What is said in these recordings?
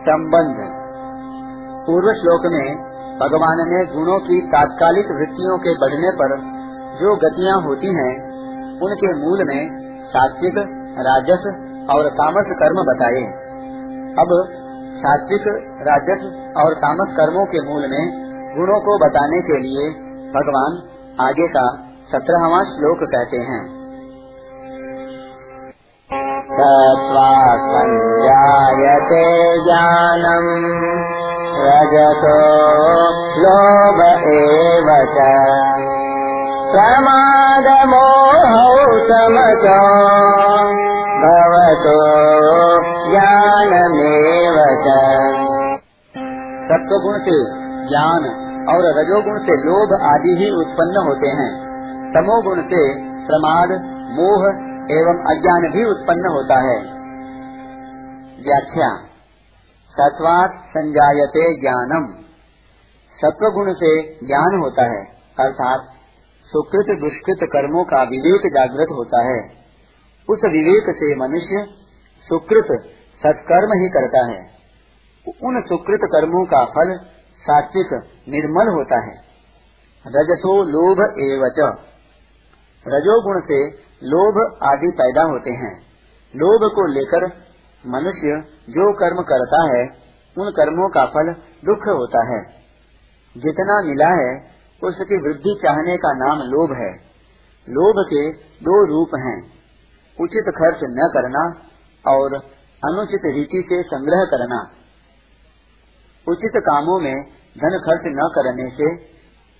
संबंध। पूर्व श्लोक में भगवान ने गुणों की तात्कालिक वृत्तियों के बढ़ने पर जो गतियाँ होती हैं, उनके मूल में सात्विक राजस और तामस कर्म बताए। अब सात्विक राजस और तामस कर्मों के मूल में गुणों को बताने के लिए भगवान आगे का सत्रहवा श्लोक कहते हैं। सत्त्वा ज्ञानम् रजतो लोभ एव च। प्रमादमोहौ समतो भवतो ज्ञानमेव च। सत्वगुण से ज्ञान और रजोगुण से लोभ आदि ही उत्पन्न होते हैं। तमोगुण से प्रमाद, मोह एवं अज्ञान भी उत्पन्न होता है। व्याख्या। सत्वात संजायते ज्ञानम। सत्व गुण से ज्ञान होता है, अर्थात सुकृत दुष्कृत कर्मों का विवेक जागृत होता है। उस विवेक से मनुष्य सुकृत सत्कर्म ही करता है। उन सुकृत कर्मों का फल सात्विक निर्मल होता है। रजसो लोभ एवच। रजोगुण से लोभ आदि पैदा होते हैं। लोभ को लेकर मनुष्य जो कर्म करता है, उन कर्मों का फल दुख होता है। जितना मिला है, उसकी वृद्धि चाहने का नाम लोभ है। लोभ के दो रूप हैं। उचित खर्च न करना और अनुचित रीति से संग्रह करना। उचित कामों में धन खर्च न करने से,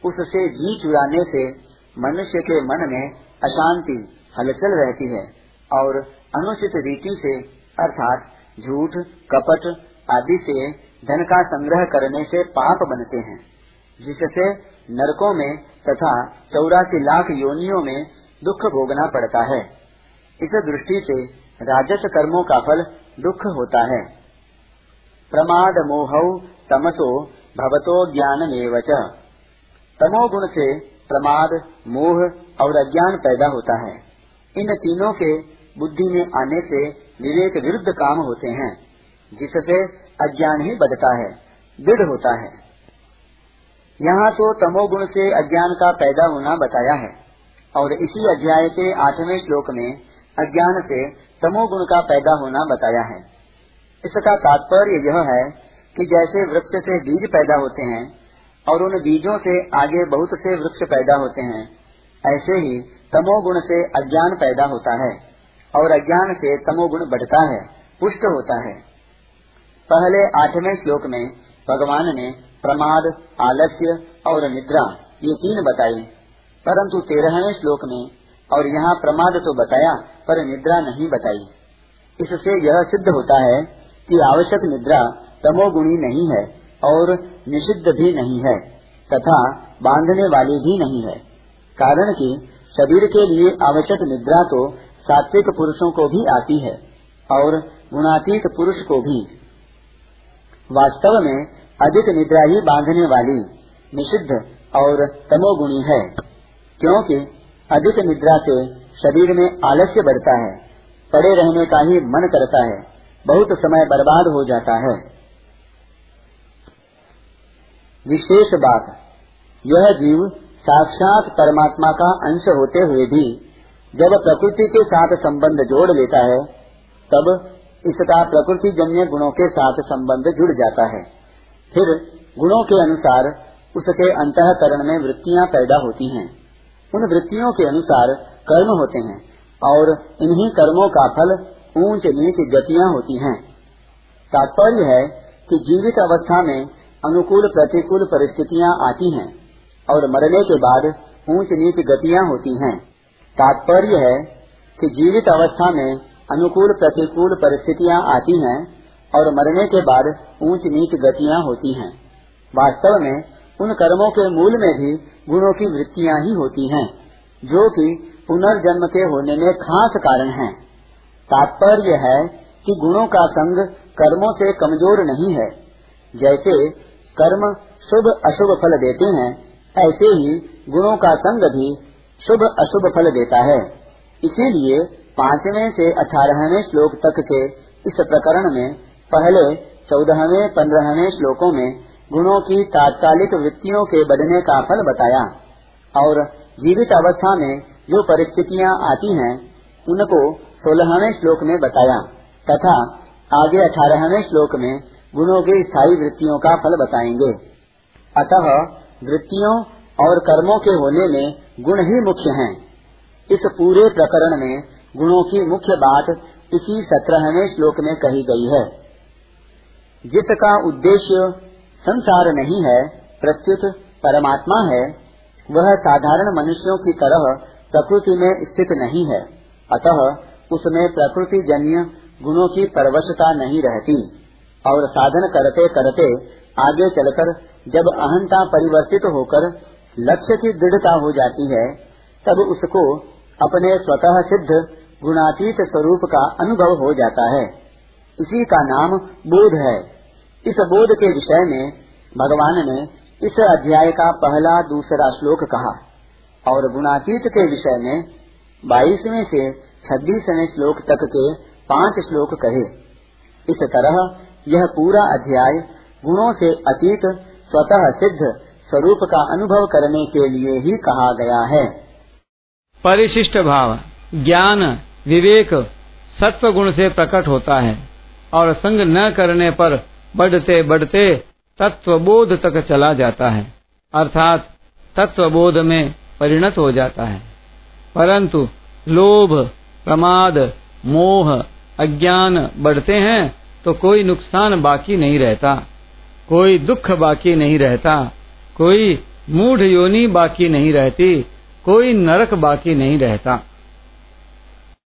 उससे जी चुराने से मनुष्य के मन में अशांति, हलचल रहती है और अनुचित रीति से अर्थात झूठ, कपट आदि से धन का संग्रह करने से पाप बनते हैं, जिससे नरकों में तथा चौरासी लाख योनियों में दुख भोगना पड़ता है। इस दृष्टि से राजस कर्मों का फल दुख होता है। प्रमाद मोह तमसो भवतो ज्ञान तमो गुण से प्रमाद, मोह और अज्ञान पैदा होता है। इन तीनों के बुद्धि में आने से विवेक विरुद्ध काम होते हैं, जिससे अज्ञान ही बढ़ता है, दृढ़ होता है। यहाँ तो तमोगुण से अज्ञान का पैदा होना बताया है, और इसी अध्याय के आठवें श्लोक में अज्ञान से तमोगुण का पैदा होना बताया है। इसका तात्पर्य यह है कि जैसे वृक्ष से बीज पैदा होते हैं, और उन बीजों से आगे बहुत से वृक्ष पैदा होते हैं, ऐसे ही तमोगुण से अज्ञान पैदा होता है। और अज्ञान से तमोगुण बढ़ता है, पुष्ट होता है। पहले आठवें श्लोक में भगवान ने प्रमाद, आलस्य और निद्रा, ये तीन बताई। परंतु तेरहवें श्लोक में, और यहाँ प्रमाद तो बताया, पर निद्रा नहीं बताई। इससे यह सिद्ध होता है कि आवश्यक निद्रा तमोगुणी नहीं है और निषिद्ध भी नहीं है, तथा बांधने वाली भी नहीं है। कारण कि शरीर के लिए आवश्यक निद्रा तो सात्विक पुरुषों को भी आती है और गुणातीत पुरुष को भी। वास्तव में अधिक निद्रा ही बांधने वाली निषिद्ध और तमोगुणी है, क्योंकि अधिक निद्रा से शरीर में आलस्य बढ़ता है, पड़े रहने का ही मन करता है, बहुत समय बर्बाद हो जाता है। विशेष बात, यह जीव साक्षात परमात्मा का अंश होते हुए भी जब प्रकृति के साथ संबंध जोड़ लेता है, तब इसका प्रकृति जन्य गुणों के साथ संबंध जुड़ जाता है। फिर गुणों के अनुसार उसके अंतकरण में वृत्तियाँ पैदा होती हैं। उन वृत्तियों के अनुसार कर्म होते हैं और इन्हीं कर्मों का फल ऊंच नीच गतियाँ होती हैं। तात्पर्य है कि जीवित अवस्था में अनुकूल प्रतिकूल परिस्थितियाँ आती हैं और मरने के बाद ऊंच नीच गतियाँ होती हैं। तात्पर्य है कि जीवित अवस्था में अनुकूल प्रतिकूल परिस्थितियाँ आती हैं और मरने के बाद ऊंच नीच गतियाँ होती हैं वास्तव में उन कर्मों के मूल में भी गुणों की वृत्तियाँ ही होती हैं, जो कि पुनर्जन्म के होने में खास कारण हैं। तात्पर्य है कि गुणों का संग कर्मों से कमज़ोर नहीं है जैसे कर्म शुभ अशुभ फल देते हैं, ऐसे ही गुणों का संग भी शुभ अशुभ फल देता है। इसीलिए पाँचवें से अठारहवें श्लोक तक के इस प्रकरण में, पहले, चौदहवें, पंद्रहवें श्लोकों में गुणों की तात्कालिक वृत्तियों के बढ़ने का फल बताया और जीवित अवस्था में जो परिस्थितियाँ आती हैं, उनको सोलहवें श्लोक में बताया तथा आगे अठारहवें श्लोक में गुणों की स्थायी वृत्तियों का फल बताएँगे। अतः वृत्तियों और कर्मों के होने में गुण ही मुख्य हैं। इस पूरे प्रकरण में गुणों की मुख्य बात इसी सत्रहवें श्लोक में कही गई है जिसका उद्देश्य संसार नहीं है प्रत्युत परमात्मा है, वह साधारण मनुष्यों की तरह प्रकृति में स्थित नहीं है अतः उसमें प्रकृति जन्य गुणों की परवशता नहीं रहती और साधन करते करते आगे चलकर जब अहंता परिवर्तित होकर लक्ष्य की दृढ़ता हो जाती है, तब उसको अपने स्वतः सिद्ध गुणातीत स्वरूप का अनुभव हो जाता है। इसी का नाम बोध है। इस बोध के विषय में भगवान ने इस अध्याय का पहला दूसरा श्लोक कहा और गुणातीत के विषय में बाईसवें से छब्बीसवें श्लोक तक के पाँच श्लोक कहे। इस तरह यह पूरा अध्याय गुणों से अतीत, स्वतः सिद्ध स्वरूप का अनुभव करने के लिए ही कहा गया है। परिशिष्ट भाव, ज्ञान, विवेक सत्व गुण से प्रकट होता है और संग न करने पर बढ़ते बढ़ते तत्वबोध तक चला जाता है। अर्थात तत्वबोध में परिणत हो जाता है। परंतु लोभ, प्रमाद, मोह, अज्ञान बढ़ते हैं तो कोई नुकसान बाकी नहीं रहता, कोई दुख बाकी नहीं रहता। कोई मूढ़ योनि बाकी नहीं रहती कोई नरक बाकी नहीं रहता।